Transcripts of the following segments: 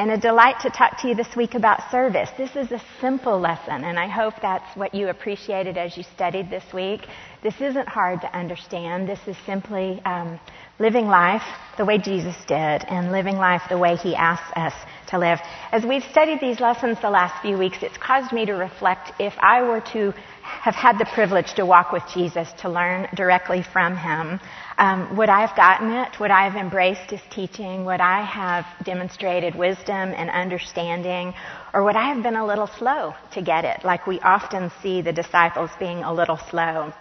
and a delight to talk to you this week about service. This is a simple lesson, and I hope that's what you appreciated as you studied this week. This isn't hard to understand. This is simply um, living life the way Jesus did and living life the way He asks us to live. As we've studied these lessons the last few weeks, it's caused me to reflect if I were to have had the privilege to walk with Jesus, to learn directly from Him, um, would I have gotten it? Would I have embraced His teaching? Would I have demonstrated wisdom and understanding? Or would I have been a little slow to get it, like we often see the disciples being a little slow?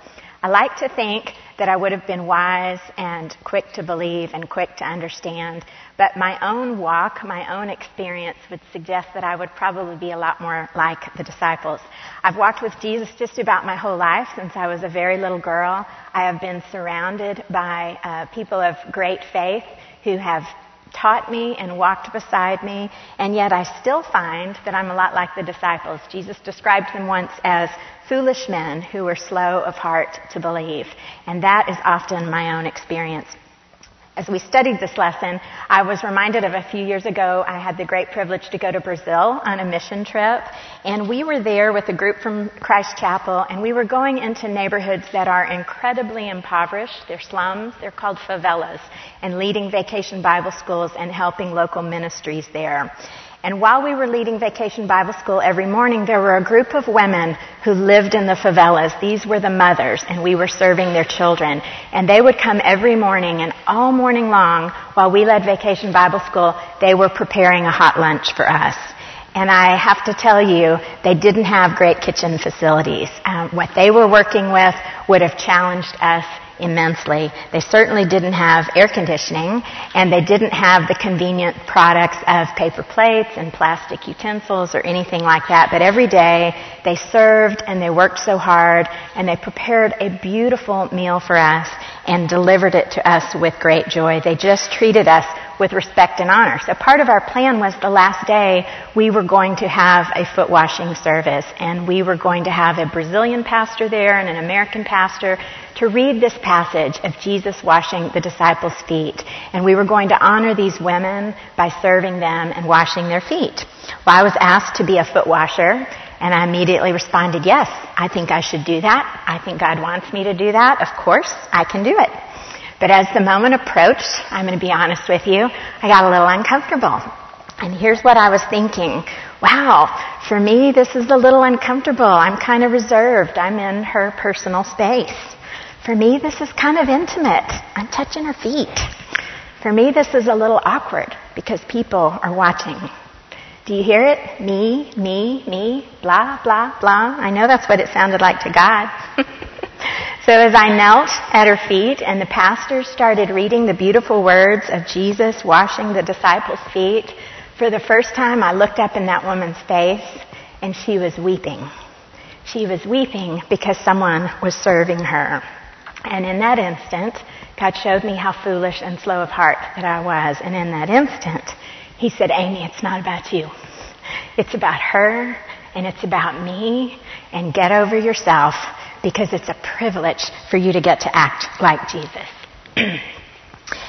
I like to think that I would have been wise and quick to believe and quick to understand, but my own walk, my own experience would suggest that I would probably be a lot more like the disciples. I've walked with Jesus just about my whole life since I was a very little girl. I have been surrounded by uh, people of great faith who have taught me and walked beside me, and yet I still find that I'm a lot like the disciples. Jesus described them once as foolish men who were slow of heart to believe, and that is often my own experience. As we studied this lesson, I was reminded of a few years ago, I had the great privilege to go to Brazil on a mission trip, and we were there with a group from Christ Chapel, and we were going into neighborhoods that are incredibly impoverished. They're slums, they're called favelas, and leading vacation Bible schools and helping local ministries there. And while we were leading Vacation Bible School every morning, there were a group of women who lived in the favelas. These were the mothers, and we were serving their children. And they would come every morning, and all morning long, while we led Vacation Bible School, they were preparing a hot lunch for us. And I have to tell you, they didn't have great kitchen facilities. Um, what they were working with would have challenged us immensely. They certainly didn't have air conditioning, and they didn't have the convenient products of paper plates and plastic utensils or anything like that. But every day they served and they worked so hard, and they prepared a beautiful meal for us and delivered it to us with great joy. They just treated us with respect and honor. So part of our plan was the last day we were going to have a foot washing service and we were going to have a Brazilian pastor there and an American pastor to read this passage of Jesus washing the disciples' feet. And we were going to honor these women by serving them and washing their feet. Well, I was asked to be a foot washer and I immediately responded, yes, I think I should do that. I think God wants me to do that. Of course, I can do it. But as the moment approached, I'm going to be honest with you, I got a little uncomfortable. And here's what I was thinking. Wow, for me, this is a little uncomfortable. I'm kind of reserved. I'm in her personal space. For me, this is kind of intimate. I'm touching her feet. For me, this is a little awkward because people are watching. Do you hear it? Me, me, me, blah, blah, blah. I know that's what it sounded like to God. So as I knelt at her feet and the pastor started reading the beautiful words of Jesus washing the disciples' feet, for the first time I looked up in that woman's face and she was weeping. She was weeping because someone was serving her. And in that instant, God showed me how foolish and slow of heart that I was. And in that instant, He said, Amy, it's not about you. It's about her and it's about me and get over yourself because it's a privilege for you to get to act like Jesus.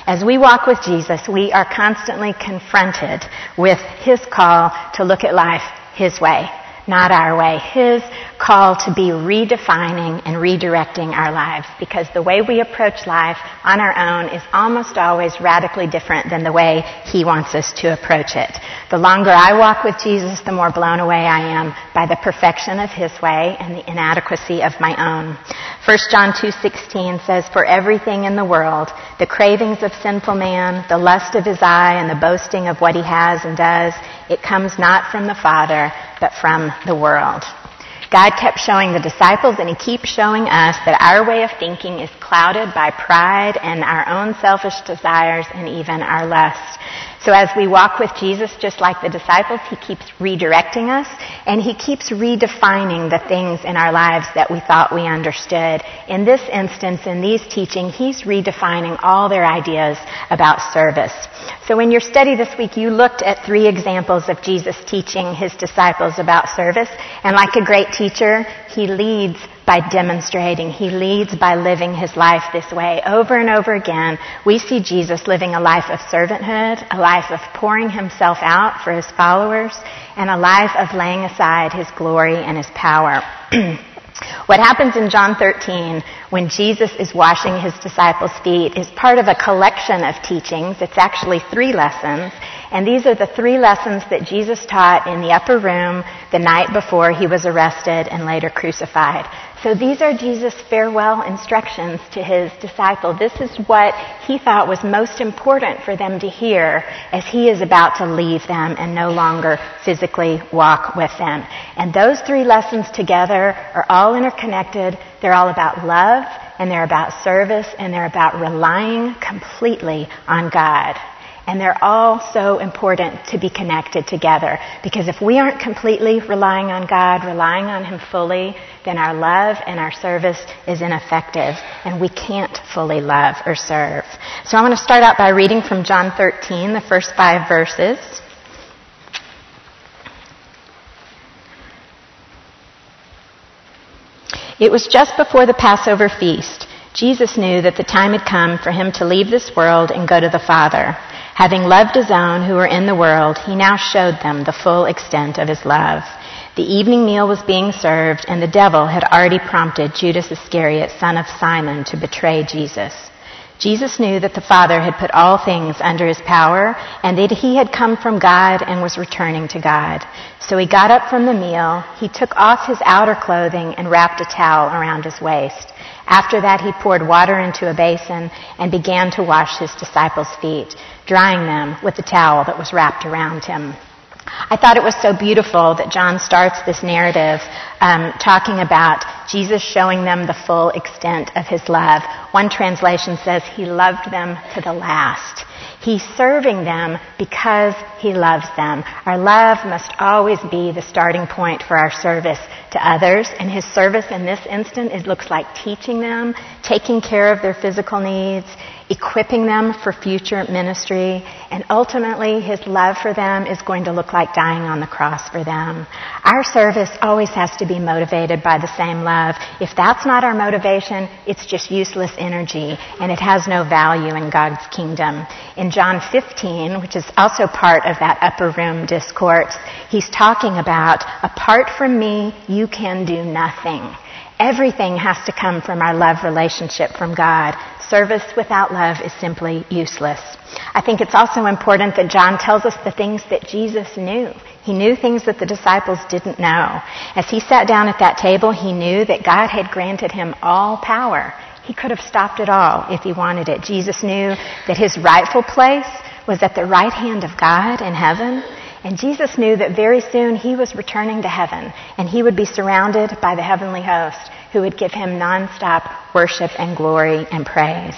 As we walk with Jesus, we are constantly confronted with His call to look at life His way not our way. His call to be redefining and redirecting our lives because the way we approach life on our own is almost always radically different than the way He wants us to approach it. The longer I walk with Jesus, the more blown away I am by the perfection of His way and the inadequacy of my own. 1 John 2.16 says, For everything in the world, the cravings of sinful man, the lust of his eye, and the boasting of what he has and does, it comes not from the Father, but from the world. God kept showing the disciples and He keeps showing us that our way of thinking is clouded by pride and our own selfish desires and even our lust. So as we walk with Jesus, just like the disciples, He keeps redirecting us and He keeps redefining the things in our lives that we thought we understood. In this instance, in these teaching, He's redefining all their ideas about service. So in your study this week, you looked at three examples of Jesus teaching His disciples about service. And like a great teacher, He leads by demonstrating. He leads by living his life this way. Over and over again, we see Jesus living a life of servanthood, a life of pouring himself out for his followers, and a life of laying aside his glory and his power. What happens in John 13 when Jesus is washing his disciples' feet is part of a collection of teachings. It's actually three lessons. And these are the three lessons that Jesus taught in the upper room the night before he was arrested and later crucified. So these are Jesus' farewell instructions to his disciple. This is what he thought was most important for them to hear as he is about to leave them and no longer physically walk with them. And those three lessons together are all interconnected. They're all about love and they're about service and they're about relying completely on God. And they're all so important to be connected together. Because if we aren't completely relying on God, relying on Him fully, then our love and our service is ineffective. And we can't fully love or serve. So I want to start out by reading from John 13, the first five verses. It was just before the Passover feast. Jesus knew that the time had come for him to leave this world and go to the Father. Having loved his own who were in the world, he now showed them the full extent of his love. The evening meal was being served, and the devil had already prompted Judas Iscariot, son of Simon, to betray Jesus. Jesus knew that the Father had put all things under his power, and that he had come from God and was returning to God. So he got up from the meal, he took off his outer clothing, and wrapped a towel around his waist. After that, he poured water into a basin and began to wash his disciples' feet, drying them with the towel that was wrapped around him. I thought it was so beautiful that John starts this narrative um, talking about Jesus showing them the full extent of his love. One translation says he loved them to the last. He's serving them because he loves them. Our love must always be the starting point for our service to others. And his service in this instant, it looks like teaching them, taking care of their physical needs, equipping them for future ministry, and ultimately his love for them is going to look like dying on the cross for them. Our service always has to be motivated by the same love. If that's not our motivation, it's just useless energy, and it has no value in God's kingdom. In John 15, which is also part of that upper room discourse, he's talking about, apart from me, you can do nothing. Everything has to come from our love relationship from God. Service without love is simply useless. I think it's also important that John tells us the things that Jesus knew. He knew things that the disciples didn't know. As he sat down at that table, he knew that God had granted him all power. He could have stopped it all if he wanted it. Jesus knew that his rightful place was at the right hand of God in heaven and Jesus knew that very soon he was returning to heaven and he would be surrounded by the heavenly host who would give him nonstop worship and glory and praise.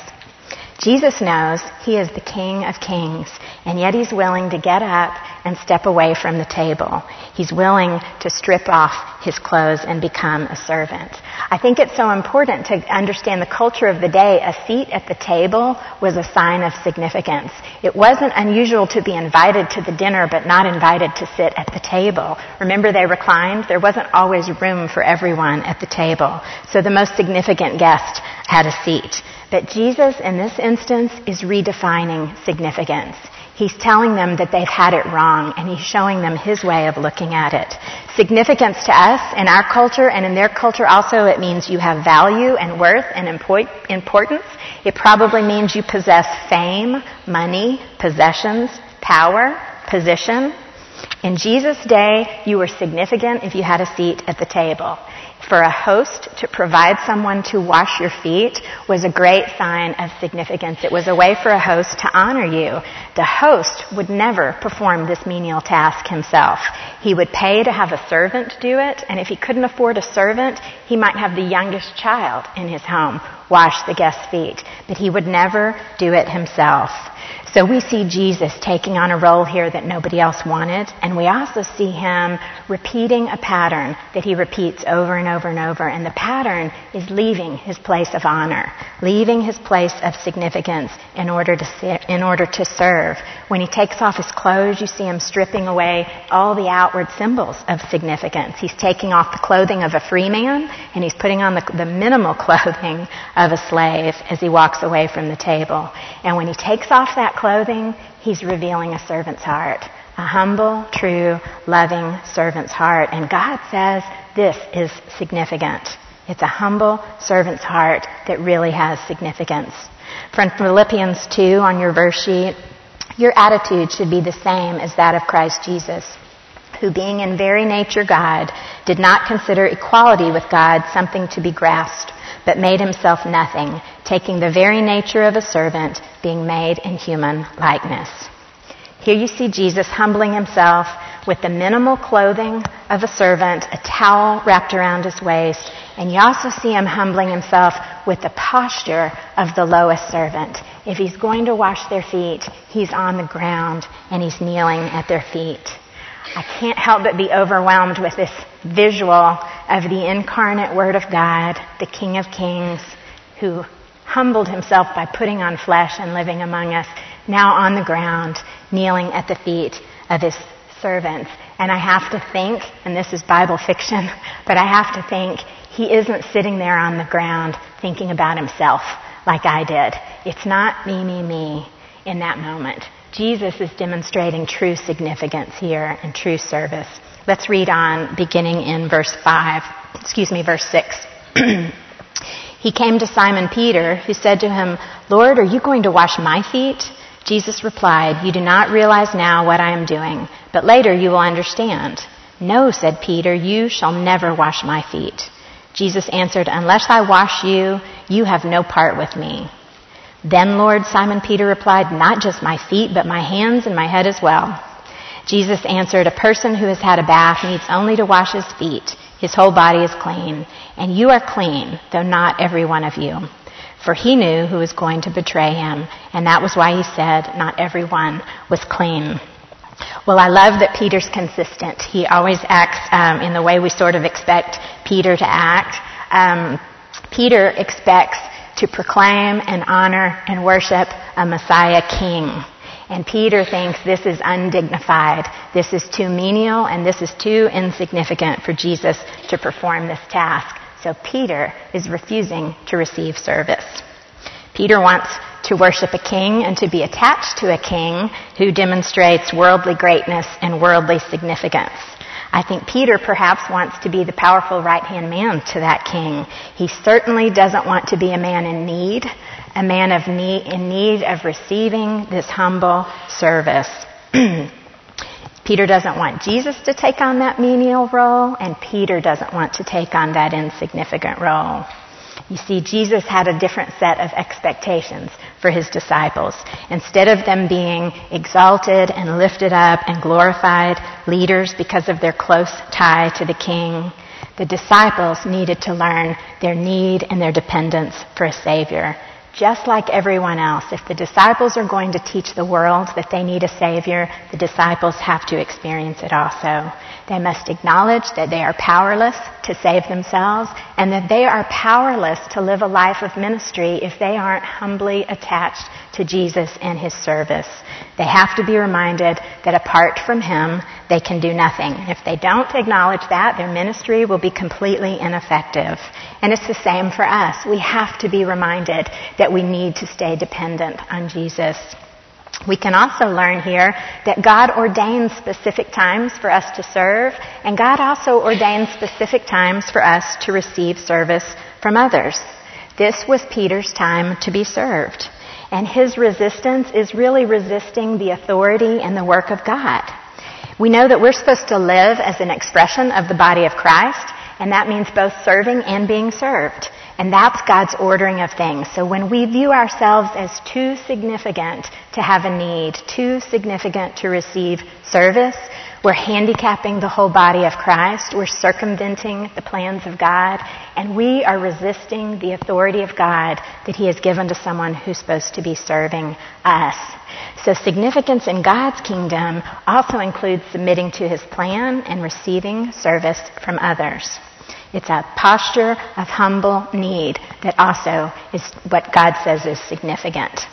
Jesus knows he is the King of Kings, and yet he's willing to get up and step away from the table. He's willing to strip off his clothes and become a servant. I think it's so important to understand the culture of the day. A seat at the table was a sign of significance. It wasn't unusual to be invited to the dinner but not invited to sit at the table. Remember they reclined? There wasn't always room for everyone at the table. So the most significant guest had a seat. But Jesus, in this instance, is redefining significance. He's telling them that they've had it wrong, and he's showing them his way of looking at it. Significance to us, in our culture, and in their culture also, it means you have value and worth and importance. It probably means you possess fame, money, possessions, power, position. In Jesus' day, you were significant if you had a seat at the table for a host to provide someone to wash your feet was a great sign of significance. It was a way for a host to honor you. The host would never perform this menial task himself. He would pay to have a servant do it, and if he couldn't afford a servant, he might have the youngest child in his home wash the guest's feet. But he would never do it himself. So we see Jesus taking on a role here that nobody else wanted, and we also see him repeating a pattern that he repeats over and over and over, and the pattern is leaving his place of honor, leaving his place of significance in order to, in order to serve. When he takes off his clothes, you see him stripping away all the outward symbols of significance. He's taking off the clothing of a free man, and he's putting on the, the minimal clothing of a slave as he walks away from the table. And when he takes off that clothing, he's revealing a servant's heart. A humble, true, loving servant's heart. And God says this is significant. It's a humble servant's heart that really has significance. From Philippians 2 on your verse sheet, your attitude should be the same as that of Christ Jesus, who being in very nature God, did not consider equality with God something to be grasped but made himself nothing, taking the very nature of a servant, being made in human likeness. Here you see Jesus humbling himself with the minimal clothing of a servant, a towel wrapped around his waist, and you also see him humbling himself with the posture of the lowest servant. If he's going to wash their feet, he's on the ground and he's kneeling at their feet. I can't help but be overwhelmed with this visual of the incarnate Word of God, the King of Kings, who humbled himself by putting on flesh and living among us, now on the ground, kneeling at the feet of his servants. And I have to think, and this is Bible fiction, but I have to think he isn't sitting there on the ground thinking about himself like I did. It's not me, me, me in that moment. Jesus is demonstrating true significance here and true service. Let's read on beginning in verse 5, excuse me, verse 6. he came to Simon Peter, who said to him, Lord, are you going to wash my feet? Jesus replied, You do not realize now what I am doing, but later you will understand. No, said Peter, you shall never wash my feet. Jesus answered, Unless I wash you, you have no part with me. Then, Lord, Simon Peter replied, Not just my feet, but my hands and my head as well. Jesus answered, A person who has had a bath needs only to wash his feet. His whole body is clean. And you are clean, though not every one of you. For he knew who was going to betray him, and that was why he said, Not everyone was clean. Well, I love that Peter's consistent. He always acts um, in the way we sort of expect Peter to act. Um, Peter expects to proclaim and honor and worship a Messiah king. And Peter thinks this is undignified, this is too menial, and this is too insignificant for Jesus to perform this task. So Peter is refusing to receive service. Peter wants to worship a king and to be attached to a king who demonstrates worldly greatness and worldly significance. I think Peter perhaps wants to be the powerful right hand man to that king. He certainly doesn't want to be a man in need, a man of need, in need of receiving this humble service. Peter doesn't want Jesus to take on that menial role, and Peter doesn't want to take on that insignificant role. You see, Jesus had a different set of expectations for his disciples. Instead of them being exalted and lifted up and glorified leaders because of their close tie to the king, the disciples needed to learn their need and their dependence for a Savior just like everyone else, if the disciples are going to teach the world that they need a Savior, the disciples have to experience it also. They must acknowledge that they are powerless to save themselves and that they are powerless to live a life of ministry if they aren't humbly attached to Jesus and His service. They have to be reminded that apart from Him, they can do nothing. If they don't acknowledge that, their ministry will be completely ineffective. And it's the same for us. We have to be reminded that we need to stay dependent on Jesus. We can also learn here that God ordains specific times for us to serve, and God also ordains specific times for us to receive service from others. This was Peter's time to be served. And his resistance is really resisting the authority and the work of God. We know that we're supposed to live as an expression of the body of Christ, and that means both serving and being served. And that's God's ordering of things. So when we view ourselves as too significant to have a need, too significant to receive service, We're handicapping the whole body of Christ. We're circumventing the plans of God. And we are resisting the authority of God that He has given to someone who's supposed to be serving us. So significance in God's kingdom also includes submitting to His plan and receiving service from others. It's a posture of humble need that also is what God says is significant.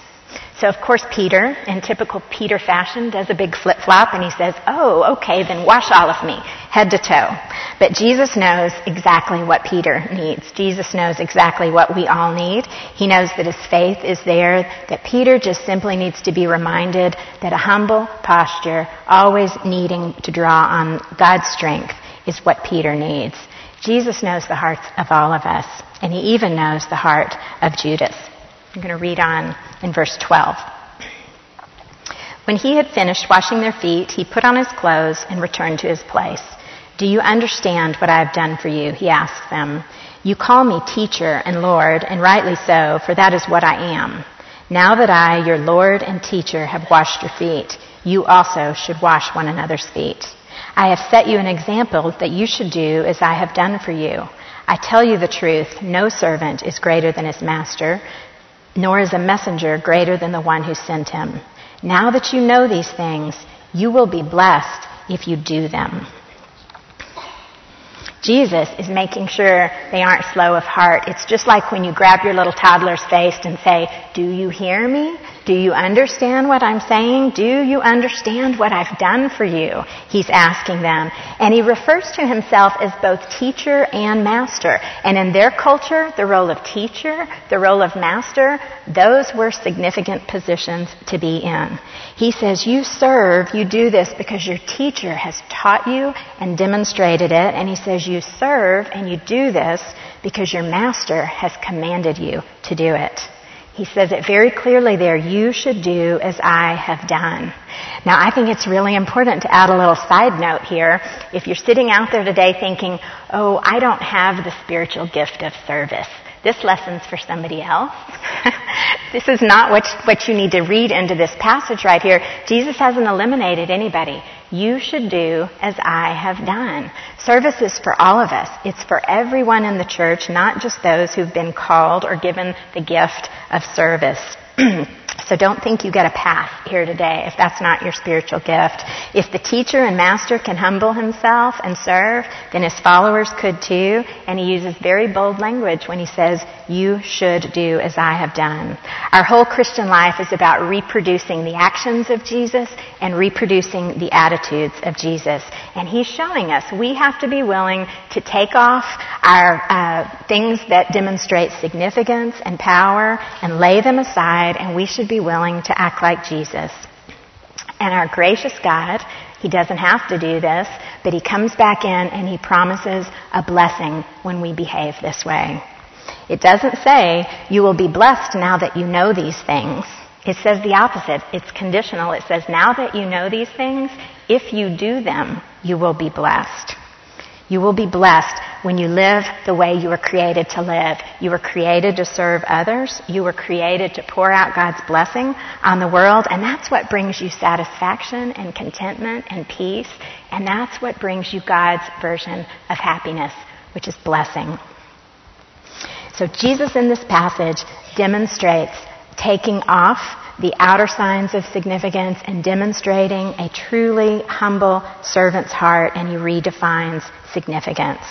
So of course Peter, in typical Peter fashion, does a big flip flop and he says, oh, okay, then wash all of me, head to toe. But Jesus knows exactly what Peter needs. Jesus knows exactly what we all need. He knows that his faith is there, that Peter just simply needs to be reminded that a humble posture, always needing to draw on God's strength, is what Peter needs. Jesus knows the hearts of all of us, and he even knows the heart of Judas. I'm going to read on in verse 12. When he had finished washing their feet, he put on his clothes and returned to his place. Do you understand what I have done for you? He asked them. You call me teacher and Lord, and rightly so, for that is what I am. Now that I, your Lord and teacher, have washed your feet, you also should wash one another's feet. I have set you an example that you should do as I have done for you. I tell you the truth, no servant is greater than his master, nor is a messenger greater than the one who sent him. Now that you know these things, you will be blessed if you do them. Jesus is making sure they aren't slow of heart. It's just like when you grab your little toddler's face and say, Do you hear me? Do you understand what I'm saying? Do you understand what I've done for you? He's asking them. And he refers to himself as both teacher and master. And in their culture, the role of teacher, the role of master, those were significant positions to be in. He says, You serve, you do this because your teacher has taught you and demonstrated it. And he says, You serve and you do this because your master has commanded you to do it. He says it very clearly there, you should do as I have done. Now I think it's really important to add a little side note here. If you're sitting out there today thinking, oh, I don't have the spiritual gift of service. This lesson's for somebody else. this is not what, what you need to read into this passage right here. Jesus hasn't eliminated anybody. You should do as I have done. Service is for all of us. It's for everyone in the church, not just those who've been called or given the gift of service. So don't think you get a pass here today if that's not your spiritual gift. If the teacher and master can humble himself and serve, then his followers could too. And he uses very bold language when he says, you should do as I have done. Our whole Christian life is about reproducing the actions of Jesus and reproducing the attitudes of Jesus. And he's showing us we have to be willing to take off our uh, things that demonstrate significance and power and lay them aside, and we should be willing to act like Jesus. And our gracious God, He doesn't have to do this, but He comes back in and He promises a blessing when we behave this way. It doesn't say, you will be blessed now that you know these things. It says the opposite. It's conditional. It says, now that you know these things, if you do them, you will be blessed. You will be blessed when you live the way you were created to live. You were created to serve others. You were created to pour out God's blessing on the world. And that's what brings you satisfaction and contentment and peace. And that's what brings you God's version of happiness, which is blessing. So Jesus in this passage demonstrates taking off the outer signs of significance and demonstrating a truly humble servant's heart, and he redefines significance.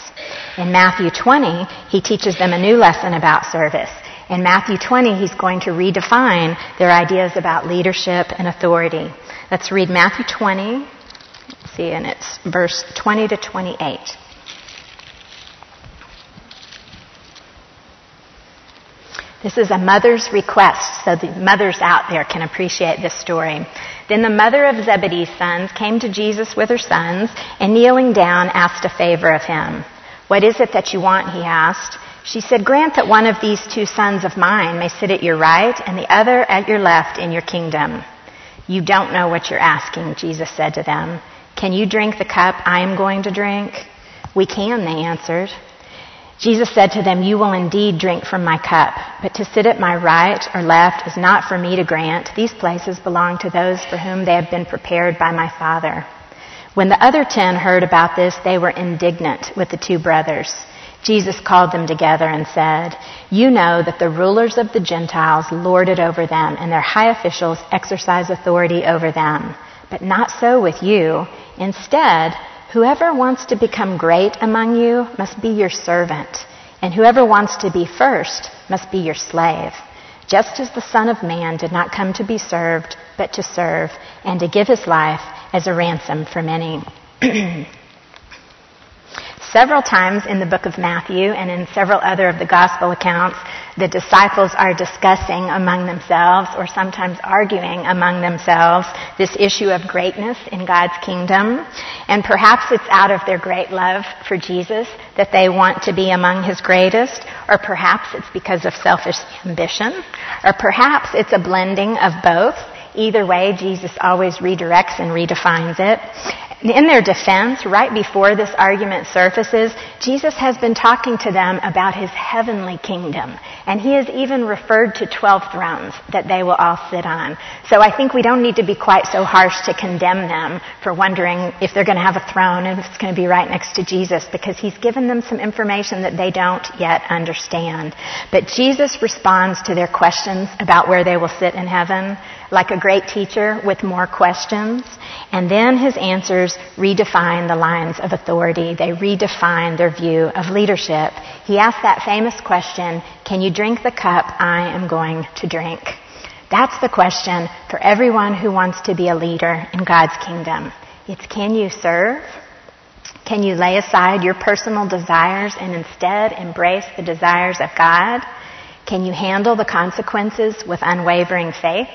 In Matthew 20, he teaches them a new lesson about service. In Matthew 20, he's going to redefine their ideas about leadership and authority. Let's read Matthew 20. Let's see, and it's verse 20 to 28. This is a mother's request, so the mothers out there can appreciate this story. Then the mother of Zebedee's sons came to Jesus with her sons, and kneeling down, asked a favor of him. What is it that you want? he asked. She said, Grant that one of these two sons of mine may sit at your right and the other at your left in your kingdom. You don't know what you're asking, Jesus said to them. Can you drink the cup I am going to drink? We can, they answered. Jesus said to them, You will indeed drink from my cup, but to sit at my right or left is not for me to grant. These places belong to those for whom they have been prepared by my Father. When the other ten heard about this, they were indignant with the two brothers. Jesus called them together and said, You know that the rulers of the Gentiles lord it over them, and their high officials exercise authority over them. But not so with you. Instead, whoever wants to become great among you must be your servant, and whoever wants to be first must be your slave. Just as the Son of Man did not come to be served, but to serve, and to give his life as a ransom for many. Several times in the book of Matthew and in several other of the gospel accounts, the disciples are discussing among themselves or sometimes arguing among themselves this issue of greatness in God's kingdom. And perhaps it's out of their great love for Jesus that they want to be among his greatest, or perhaps it's because of selfish ambition, or perhaps it's a blending of both. Either way, Jesus always redirects and redefines it. In their defense, right before this argument surfaces, Jesus has been talking to them about his heavenly kingdom. And he has even referred to 12 thrones that they will all sit on. So I think we don't need to be quite so harsh to condemn them for wondering if they're going to have a throne and if it's going to be right next to Jesus because he's given them some information that they don't yet understand. But Jesus responds to their questions about where they will sit in heaven like a great teacher with more questions. And then his answers redefine the lines of authority. They redefine their view of leadership. He asked that famous question, can you drink the cup I am going to drink? That's the question for everyone who wants to be a leader in God's kingdom. It's can you serve? Can you lay aside your personal desires and instead embrace the desires of God? Can you handle the consequences with unwavering faith?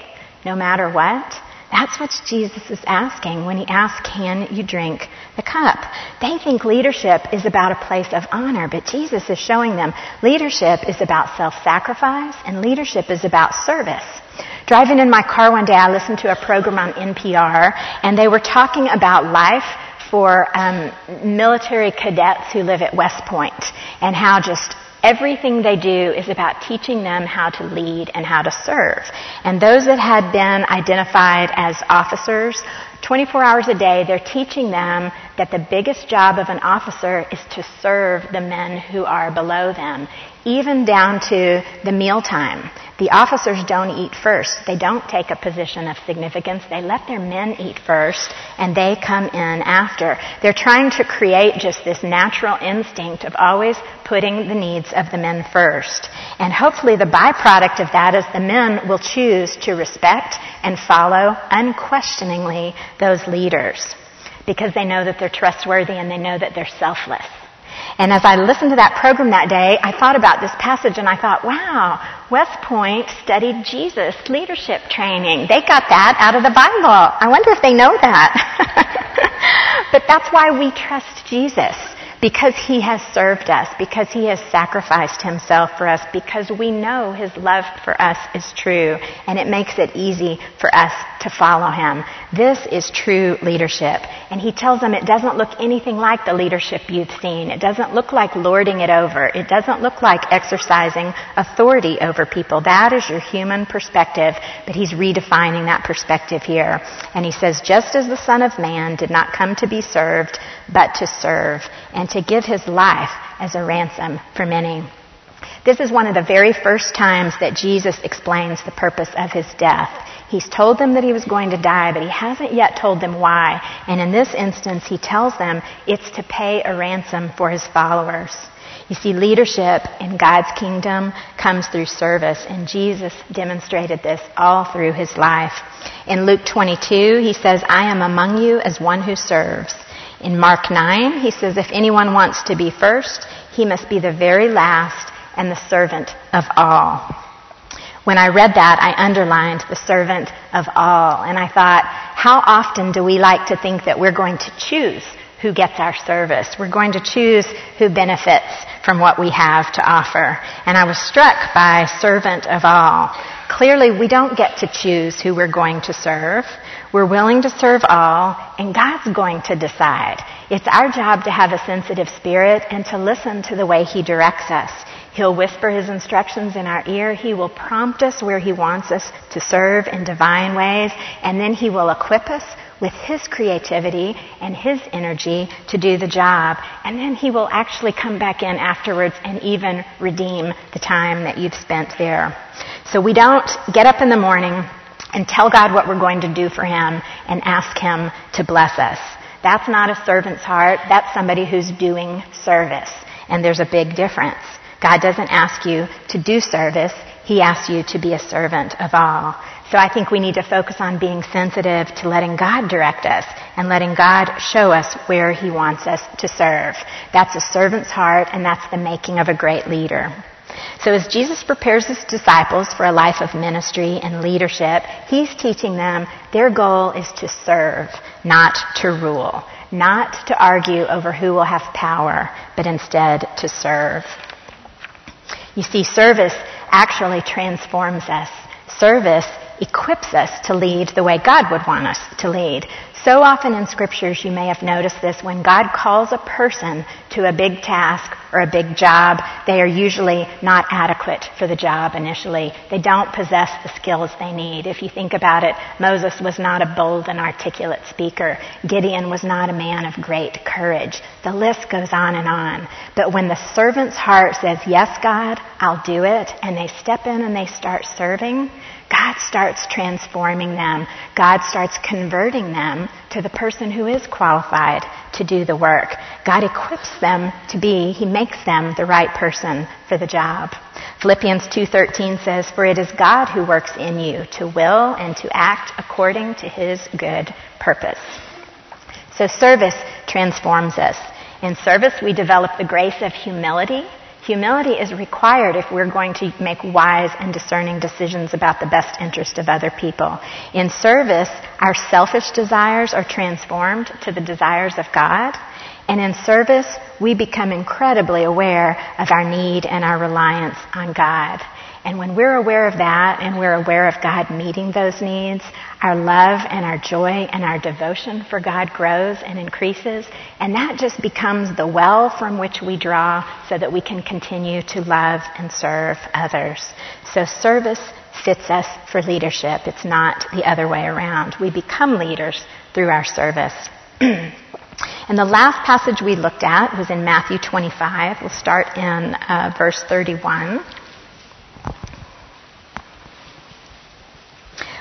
no matter what? That's what Jesus is asking when he asks, Can you drink the cup? They think leadership is about a place of honor, but Jesus is showing them leadership is about self sacrifice and leadership is about service. Driving in my car one day, I listened to a program on NPR, and they were talking about life for um, military cadets who live at West Point and how just Everything they do is about teaching them how to lead and how to serve. And those that had been identified as officers, 24 hours a day, they're teaching them that the biggest job of an officer is to serve the men who are below them, even down to the mealtime. The officers don't eat first. They don't take a position of significance. They let their men eat first and they come in after. They're trying to create just this natural instinct of always putting the needs of the men first. And hopefully the byproduct of that is the men will choose to respect and follow unquestioningly those leaders because they know that they're trustworthy and they know that they're selfless. And as I listened to that program that day, I thought about this passage and I thought, wow, West Point studied Jesus leadership training. They got that out of the Bible. I wonder if they know that. but that's why we trust Jesus because he has served us, because he has sacrificed himself for us, because we know his love for us is true, and it makes it easy for us to follow him. This is true leadership. And he tells them it doesn't look anything like the leadership you've seen. It doesn't look like lording it over. It doesn't look like exercising authority over people. That is your human perspective, but he's redefining that perspective here. And he says, just as the Son of Man did not come to be served, but to serve and to give his life as a ransom for many. This is one of the very first times that Jesus explains the purpose of his death. He's told them that he was going to die, but he hasn't yet told them why. And in this instance, he tells them it's to pay a ransom for his followers. You see, leadership in God's kingdom comes through service, and Jesus demonstrated this all through his life. In Luke 22, he says, I am among you as one who serves. In Mark 9, he says, If anyone wants to be first, he must be the very last and the servant of all. When I read that, I underlined the servant of all. And I thought, how often do we like to think that we're going to choose who gets our service? We're going to choose who benefits from what we have to offer. And I was struck by servant of all. Clearly, we don't get to choose who we're going to serve. We're willing to serve all, and God's going to decide. It's our job to have a sensitive spirit and to listen to the way He directs us. He'll whisper His instructions in our ear. He will prompt us where He wants us to serve in divine ways, and then He will equip us with his creativity and his energy to do the job. And then he will actually come back in afterwards and even redeem the time that you've spent there. So we don't get up in the morning and tell God what we're going to do for him and ask him to bless us. That's not a servant's heart. That's somebody who's doing service. And there's a big difference. God doesn't ask you to do service. He asks you to be a servant of all. So I think we need to focus on being sensitive to letting God direct us and letting God show us where He wants us to serve. That's a servant's heart and that's the making of a great leader. So as Jesus prepares his disciples for a life of ministry and leadership, he's teaching them their goal is to serve, not to rule, not to argue over who will have power, but instead to serve. You see, service actually transforms us. Service equips us to lead the way God would want us to lead. So often in scriptures, you may have noticed this, when God calls a person to a big task or a big job, they are usually not adequate for the job initially. They don't possess the skills they need. If you think about it, Moses was not a bold and articulate speaker. Gideon was not a man of great courage. The list goes on and on. But when the servant's heart says, yes, God, I'll do it, and they step in and they start serving, God starts transforming them. God starts converting them to the person who is qualified to do the work. God equips them to be, He makes them the right person for the job. Philippians 2.13 says, For it is God who works in you to will and to act according to His good purpose. So service transforms us. In service, we develop the grace of humility Humility is required if we're going to make wise and discerning decisions about the best interest of other people. In service, our selfish desires are transformed to the desires of God. And in service, we become incredibly aware of our need and our reliance on God. And when we're aware of that and we're aware of God meeting those needs, our love and our joy and our devotion for God grows and increases. And that just becomes the well from which we draw so that we can continue to love and serve others. So service fits us for leadership. It's not the other way around. We become leaders through our service. and the last passage we looked at was in Matthew 25. We'll start in uh, verse 31.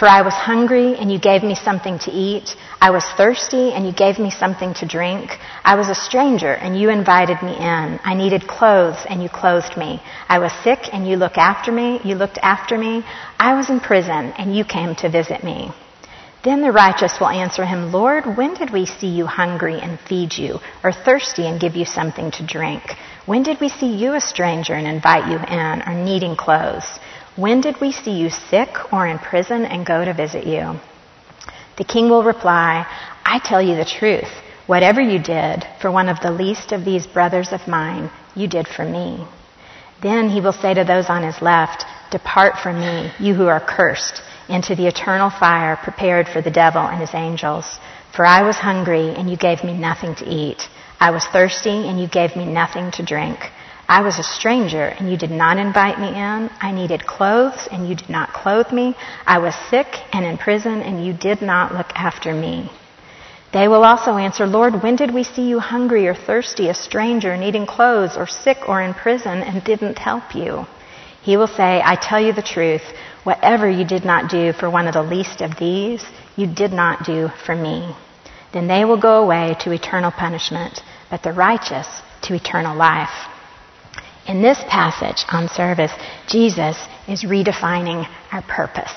For I was hungry and you gave me something to eat. I was thirsty and you gave me something to drink. I was a stranger and you invited me in. I needed clothes and you clothed me. I was sick and you looked after me. You looked after me. I was in prison and you came to visit me. Then the righteous will answer him, Lord, when did we see you hungry and feed you, or thirsty and give you something to drink? When did we see you a stranger and invite you in, or needing clothes? When did we see you sick or in prison and go to visit you? The king will reply, I tell you the truth. Whatever you did for one of the least of these brothers of mine, you did for me. Then he will say to those on his left, Depart from me, you who are cursed, into the eternal fire prepared for the devil and his angels. For I was hungry, and you gave me nothing to eat. I was thirsty, and you gave me nothing to drink. I was a stranger and you did not invite me in. I needed clothes and you did not clothe me. I was sick and in prison and you did not look after me. They will also answer, Lord, when did we see you hungry or thirsty, a stranger, needing clothes, or sick or in prison and didn't help you? He will say, I tell you the truth, whatever you did not do for one of the least of these, you did not do for me. Then they will go away to eternal punishment, but the righteous to eternal life. In this passage on service, Jesus is redefining our purpose.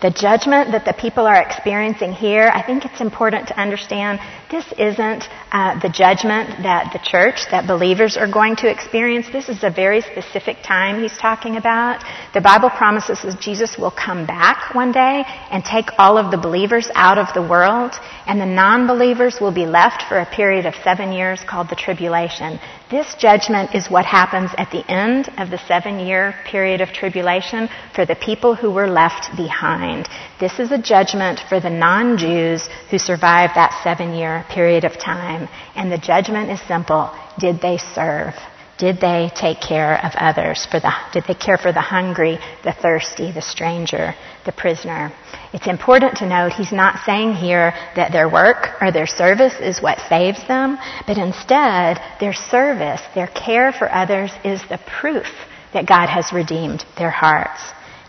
The judgment that the people are experiencing here, I think it's important to understand This isn't uh, the judgment that the church, that believers are going to experience. This is a very specific time he's talking about. The Bible promises that Jesus will come back one day and take all of the believers out of the world, and the non-believers will be left for a period of seven years called the tribulation. This judgment is what happens at the end of the seven year period of tribulation for the people who were left behind. This is a judgment for the non Jews who survived that seven year period of time. And the judgment is simple did they serve? Did they take care of others? For the, did they care for the hungry, the thirsty, the stranger, the prisoner? It's important to note he's not saying here that their work or their service is what saves them, but instead their service, their care for others is the proof that God has redeemed their hearts.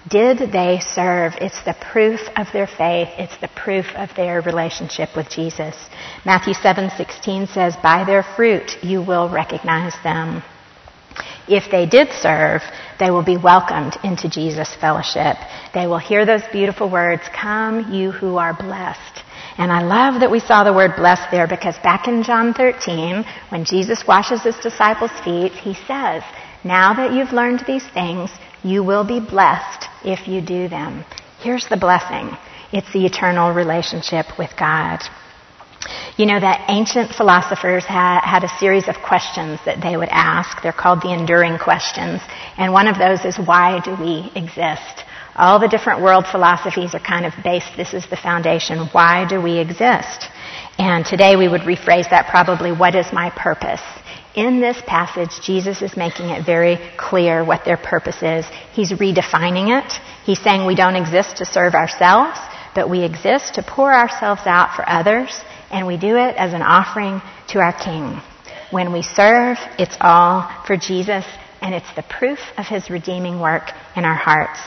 Did they serve? It's the proof of their faith. It's the proof of their relationship with Jesus. Matthew 7:16 says, "By their fruit you will recognize them." If they did serve, they will be welcomed into Jesus' fellowship. They will hear those beautiful words, Come, you who are blessed. And I love that we saw the word blessed there because back in John 13, when Jesus washes his disciples' feet, he says, Now that you've learned these things, you will be blessed if you do them. Here's the blessing. It's the eternal relationship with God. You know that ancient philosophers had, had, a series of questions that they would ask. They're called the enduring questions. And one of those is, why do we exist? All the different world philosophies are kind of based, this is the foundation. Why do we exist? And today we would rephrase that probably, what is my purpose? In this passage, Jesus is making it very clear what their purpose is. He's redefining it. He's saying we don't exist to serve ourselves, but we exist to pour ourselves out for others and we do it as an offering to our King. When we serve, it's all for Jesus, and it's the proof of his redeeming work in our hearts.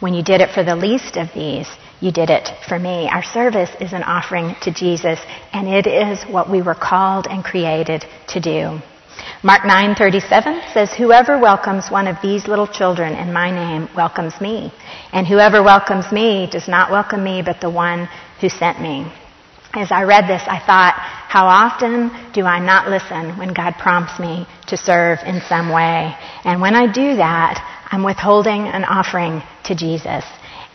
When you did it for the least of these, you did it for me. Our service is an offering to Jesus, and it is what we were called and created to do. Mark 9:37 says whoever welcomes one of these little children in my name welcomes me and whoever welcomes me does not welcome me but the one who sent me as I read this, I thought, how often do I not listen when God prompts me to serve in some way? And when I do that, I'm withholding an offering to Jesus.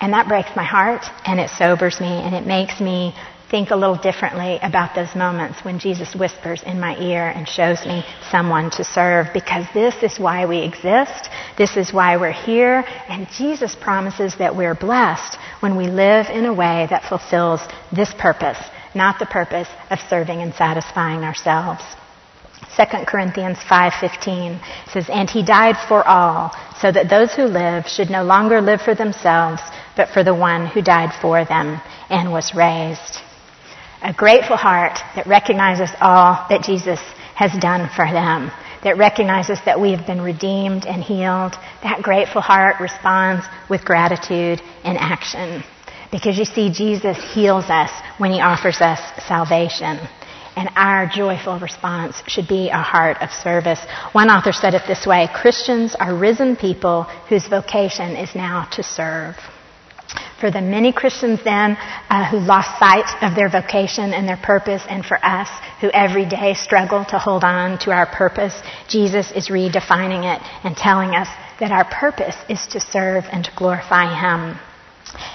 And that breaks my heart and it sobers me and it makes me think a little differently about those moments when Jesus whispers in my ear and shows me someone to serve because this is why we exist. This is why we're here. And Jesus promises that we're blessed when we live in a way that fulfills this purpose not the purpose of serving and satisfying ourselves. 2 Corinthians 5:15 says and he died for all so that those who live should no longer live for themselves but for the one who died for them and was raised. A grateful heart that recognizes all that Jesus has done for them, that recognizes that we have been redeemed and healed. That grateful heart responds with gratitude and action. Because you see, Jesus heals us when he offers us salvation. And our joyful response should be a heart of service. One author said it this way Christians are risen people whose vocation is now to serve. For the many Christians then uh, who lost sight of their vocation and their purpose, and for us who every day struggle to hold on to our purpose, Jesus is redefining it and telling us that our purpose is to serve and to glorify Him.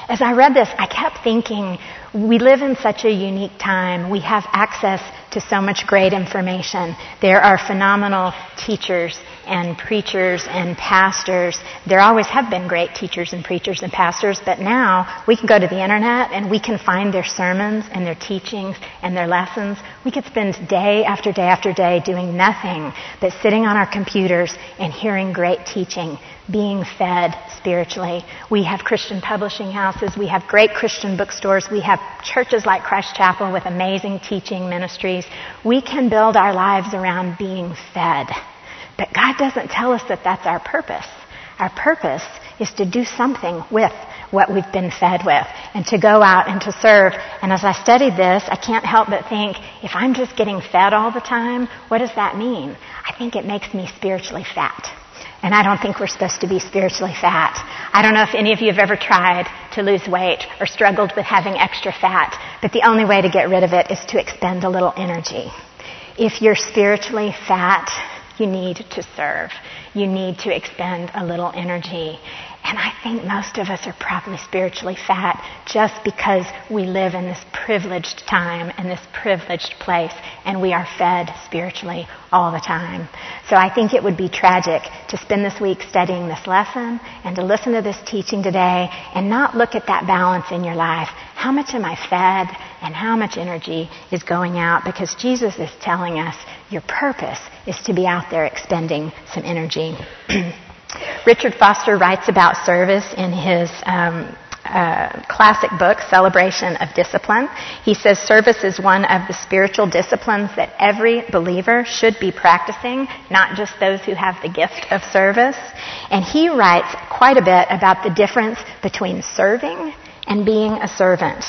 As I read this, I kept thinking, we live in such a unique time. We have access to so much great information. There are phenomenal teachers and preachers and pastors. There always have been great teachers and preachers and pastors, but now we can go to the internet and we can find their sermons and their teachings and their lessons. We could spend day after day after day doing nothing but sitting on our computers and hearing great teaching, being fed spiritually. We have Christian publishing houses. We have great Christian bookstores. We have churches like Christ Chapel with amazing teaching ministries. We can build our lives around being fed. But God doesn't tell us that that's our purpose. Our purpose is to do something with what we've been fed with and to go out and to serve. And as I studied this, I can't help but think, if I'm just getting fed all the time, what does that mean? I think it makes me spiritually fat. And I don't think we're supposed to be spiritually fat. I don't know if any of you have ever tried to lose weight or struggled with having extra fat, but the only way to get rid of it is to expend a little energy. If you're spiritually fat, you need to serve. You need to expend a little energy. And I think most of us are probably spiritually fat just because we live in this privileged time and this privileged place and we are fed spiritually all the time. So I think it would be tragic to spend this week studying this lesson and to listen to this teaching today and not look at that balance in your life. How much am I fed and how much energy is going out? Because Jesus is telling us your purpose is to be out there expending some energy. Richard Foster writes about service in his um, uh, classic book, Celebration of Discipline. He says service is one of the spiritual disciplines that every believer should be practicing, not just those who have the gift of service. And he writes quite a bit about the difference between serving and being a servant.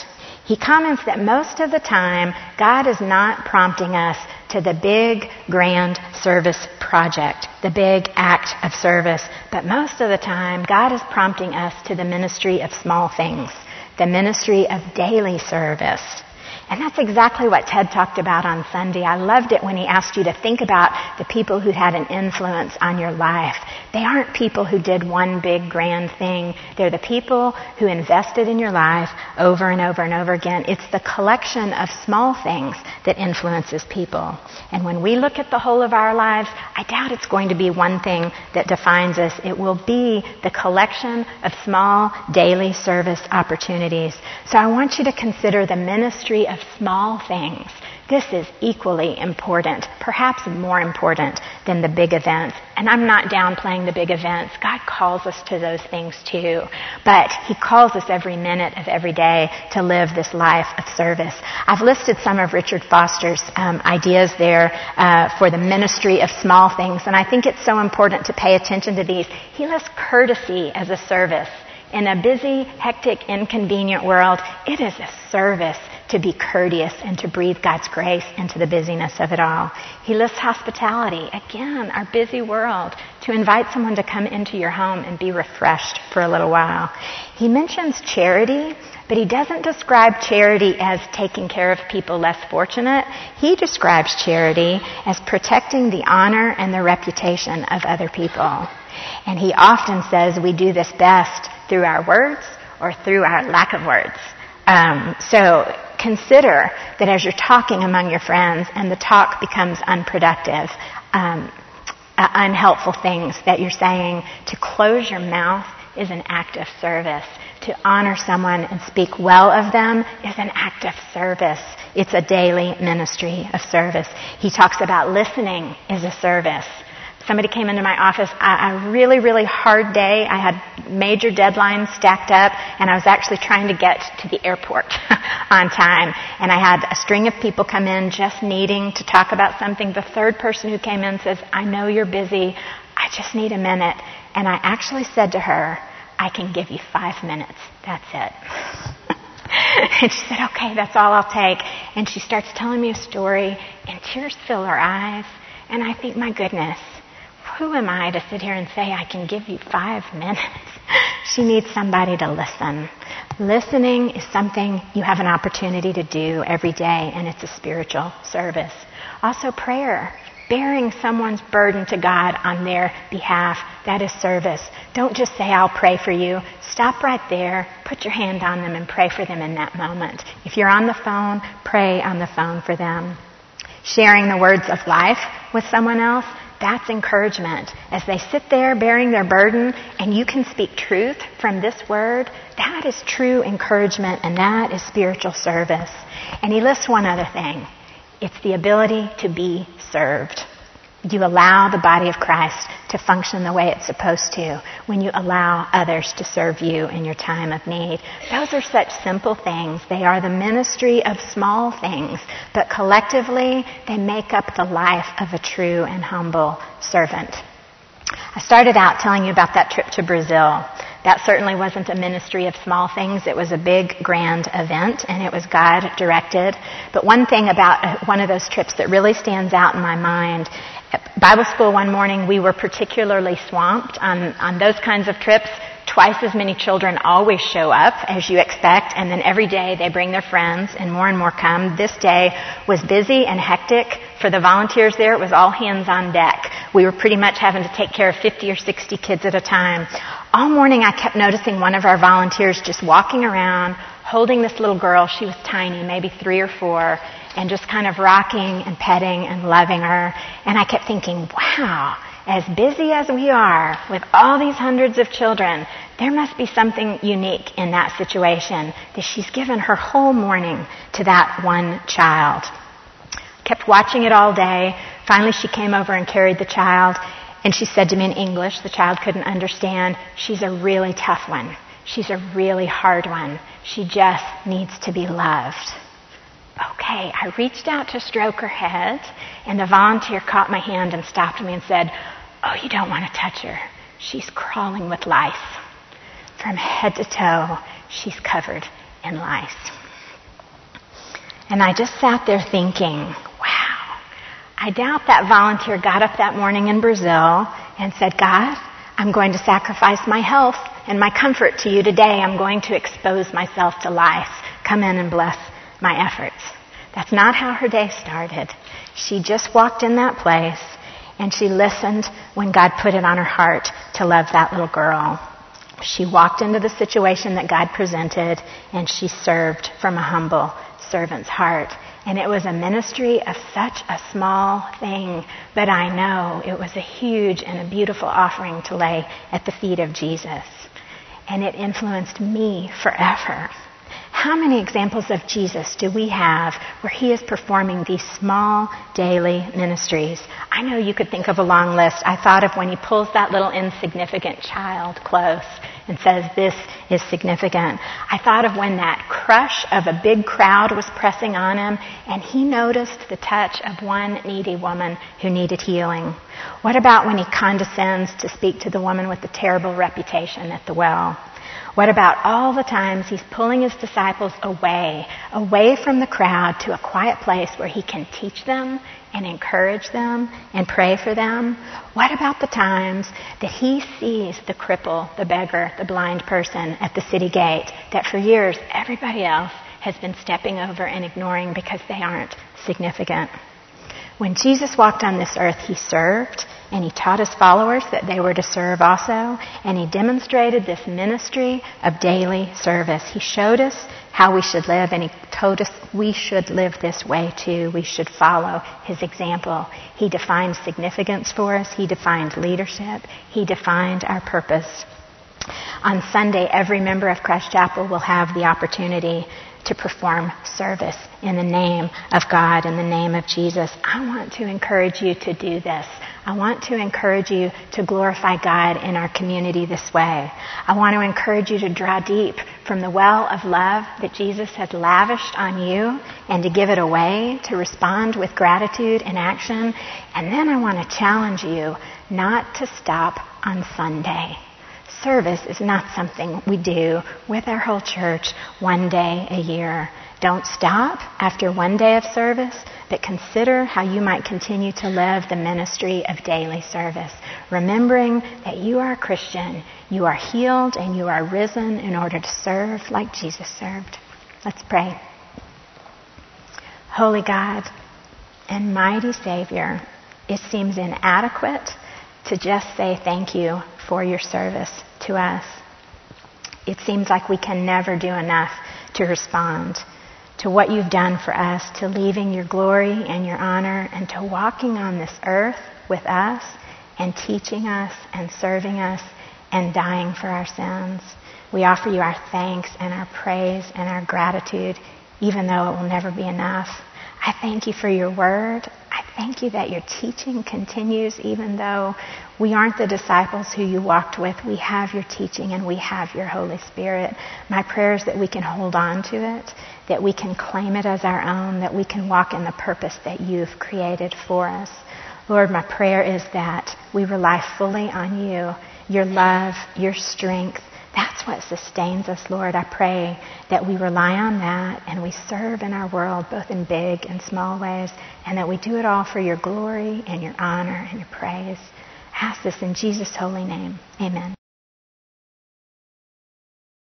He comments that most of the time, God is not prompting us to the big, grand service project, the big act of service. But most of the time, God is prompting us to the ministry of small things, the ministry of daily service. And that's exactly what Ted talked about on Sunday. I loved it when he asked you to think about the people who had an influence on your life. They aren't people who did one big grand thing. They're the people who invested in your life over and over and over again. It's the collection of small things that influences people. And when we look at the whole of our lives, I doubt it's going to be one thing that defines us. It will be the collection of small daily service opportunities. So I want you to consider the ministry of of small things. This is equally important, perhaps more important than the big events. And I'm not downplaying the big events. God calls us to those things too. But He calls us every minute of every day to live this life of service. I've listed some of Richard Foster's um, ideas there uh, for the ministry of small things. And I think it's so important to pay attention to these. He lists courtesy as a service. In a busy, hectic, inconvenient world, it is a service to be courteous and to breathe God's grace into the busyness of it all. He lists hospitality, again, our busy world, to invite someone to come into your home and be refreshed for a little while. He mentions charity, but he doesn't describe charity as taking care of people less fortunate. He describes charity as protecting the honor and the reputation of other people. And he often says we do this best through our words or through our lack of words. Um, so consider that as you're talking among your friends and the talk becomes unproductive, um, uh, unhelpful things that you're saying, to close your mouth is an act of service. To honor someone and speak well of them is an act of service. It's a daily ministry of service. He talks about listening is a service somebody came into my office a, a really, really hard day. I had major deadlines stacked up, and I was actually trying to get to the airport on time. And I had a string of people come in just needing to talk about something. The third person who came in says, I know you're busy. I just need a minute. And I actually said to her, I can give you five minutes. That's it. and she said, okay, that's all I'll take. And she starts telling me a story, and tears fill her eyes. And I think, my goodness, who am I to sit here and say I can give you five minutes? she needs somebody to listen. Listening is something you have an opportunity to do every day, and it's a spiritual service. Also, prayer. Bearing someone's burden to God on their behalf, that is service. Don't just say, I'll pray for you. Stop right there, put your hand on them, and pray for them in that moment. If you're on the phone, pray on the phone for them. Sharing the words of life with someone else, that's encouragement. As they sit there bearing their burden and you can speak truth from this word, that is true encouragement and that is spiritual service. And he lists one other thing. It's the ability to be served you allow the body of Christ to function the way it's supposed to when you allow others to serve you in your time of need. Those are such simple things. They are the ministry of small things, but collectively they make up the life of a true and humble servant. I started out telling you about that trip to Brazil. That certainly wasn't a ministry of small things. It was a big, grand event, and it was God directed. But one thing about uh, one of those trips that really stands out in my mind Bible school one morning, we were particularly swamped on, on those kinds of trips. Twice as many children always show up as you expect, and then every day they bring their friends, and more and more come. This day was busy and hectic. For the volunteers there, it was all hands on deck. We were pretty much having to take care of 50 or 60 kids at a time. All morning I kept noticing one of our volunteers just walking around, holding this little girl. She was tiny, maybe three or four, and just kind of rocking and petting and loving her. And I kept thinking, wow, as busy as we are with all these hundreds of children, there must be something unique in that situation that she's given her whole morning to that one child. Kept watching it all day. Finally, she came over and carried the child, and she said to me in English, the child couldn't understand, she's a really tough one. She's a really hard one. She just needs to be loved. Okay, I reached out to stroke her head, and the volunteer caught my hand and stopped me and said, Oh, you don't want to touch her. She's crawling with lice. From head to toe, she's covered in lice. And I just sat there thinking, wow, I doubt that volunteer got up that morning in Brazil and said, God, I'm going to sacrifice my health and my comfort to you today. I'm going to expose myself to lice. Come in and bless my efforts. That's not how her day started. She just walked in that place and she listened when God put it on her heart to love that little girl. She walked into the situation that God presented and she served from a humble servant's heart. And it was a ministry of such a small thing, but I know it was a huge and a beautiful offering to lay at the feet of Jesus. And it influenced me forever. How many examples of Jesus do we have where he is performing these small daily ministries? I know you could think of a long list. I thought of when he pulls that little insignificant child close and says, This is significant. I thought of when that crush of a big crowd was pressing on him and he noticed the touch of one needy woman who needed healing. What about when he condescends to speak to the woman with the terrible reputation at the well? What about all the times he's pulling his disciples away, away from the crowd to a quiet place where he can teach them and encourage them and pray for them? What about the times that he sees the cripple, the beggar, the blind person at the city gate that for years everybody else has been stepping over and ignoring because they aren't significant? When Jesus walked on this earth, he served and he taught his followers that they were to serve also, and he demonstrated this ministry of daily service. He showed us how we should live, and he told us we should live this way too. We should follow his example. He defined significance for us, he defined leadership, he defined our purpose. On Sunday, every member of Christ Chapel will have the opportunity to perform service in the name of God, in the name of Jesus. I want to encourage you to do this. I want to encourage you to glorify God in our community this way. I want to encourage you to draw deep from the well of love that Jesus has lavished on you and to give it away, to respond with gratitude and action. And then I want to challenge you not to stop on Sunday service is not something we do with our whole church one day a year. Don't stop after one day of service, but consider how you might continue to live the ministry of daily service, remembering that you are a Christian, you are healed, and you are risen in order to serve like Jesus served. Let's pray. Holy God and mighty Savior, it seems inadequate to just say thank you for your service to us. It seems like we can never do enough to respond to what you've done for us, to leaving your glory and your honor, and to walking on this earth with us and teaching us and serving us and dying for our sins. We offer you our thanks and our praise and our gratitude, even though it will never be enough. I thank you for your word. Thank you that your teaching continues even though we aren't the disciples who you walked with. We have your teaching and we have your Holy Spirit. My prayer is that we can hold on to it, that we can claim it as our own, that we can walk in the purpose that you've created for us. Lord, my prayer is that we rely fully on you, your love, your strength. That's what sustains us, Lord. I pray that we rely on that and we serve in our world, both in big and small ways, and that we do it all for your glory and your honor and your praise. I ask this in Jesus' holy name. Amen.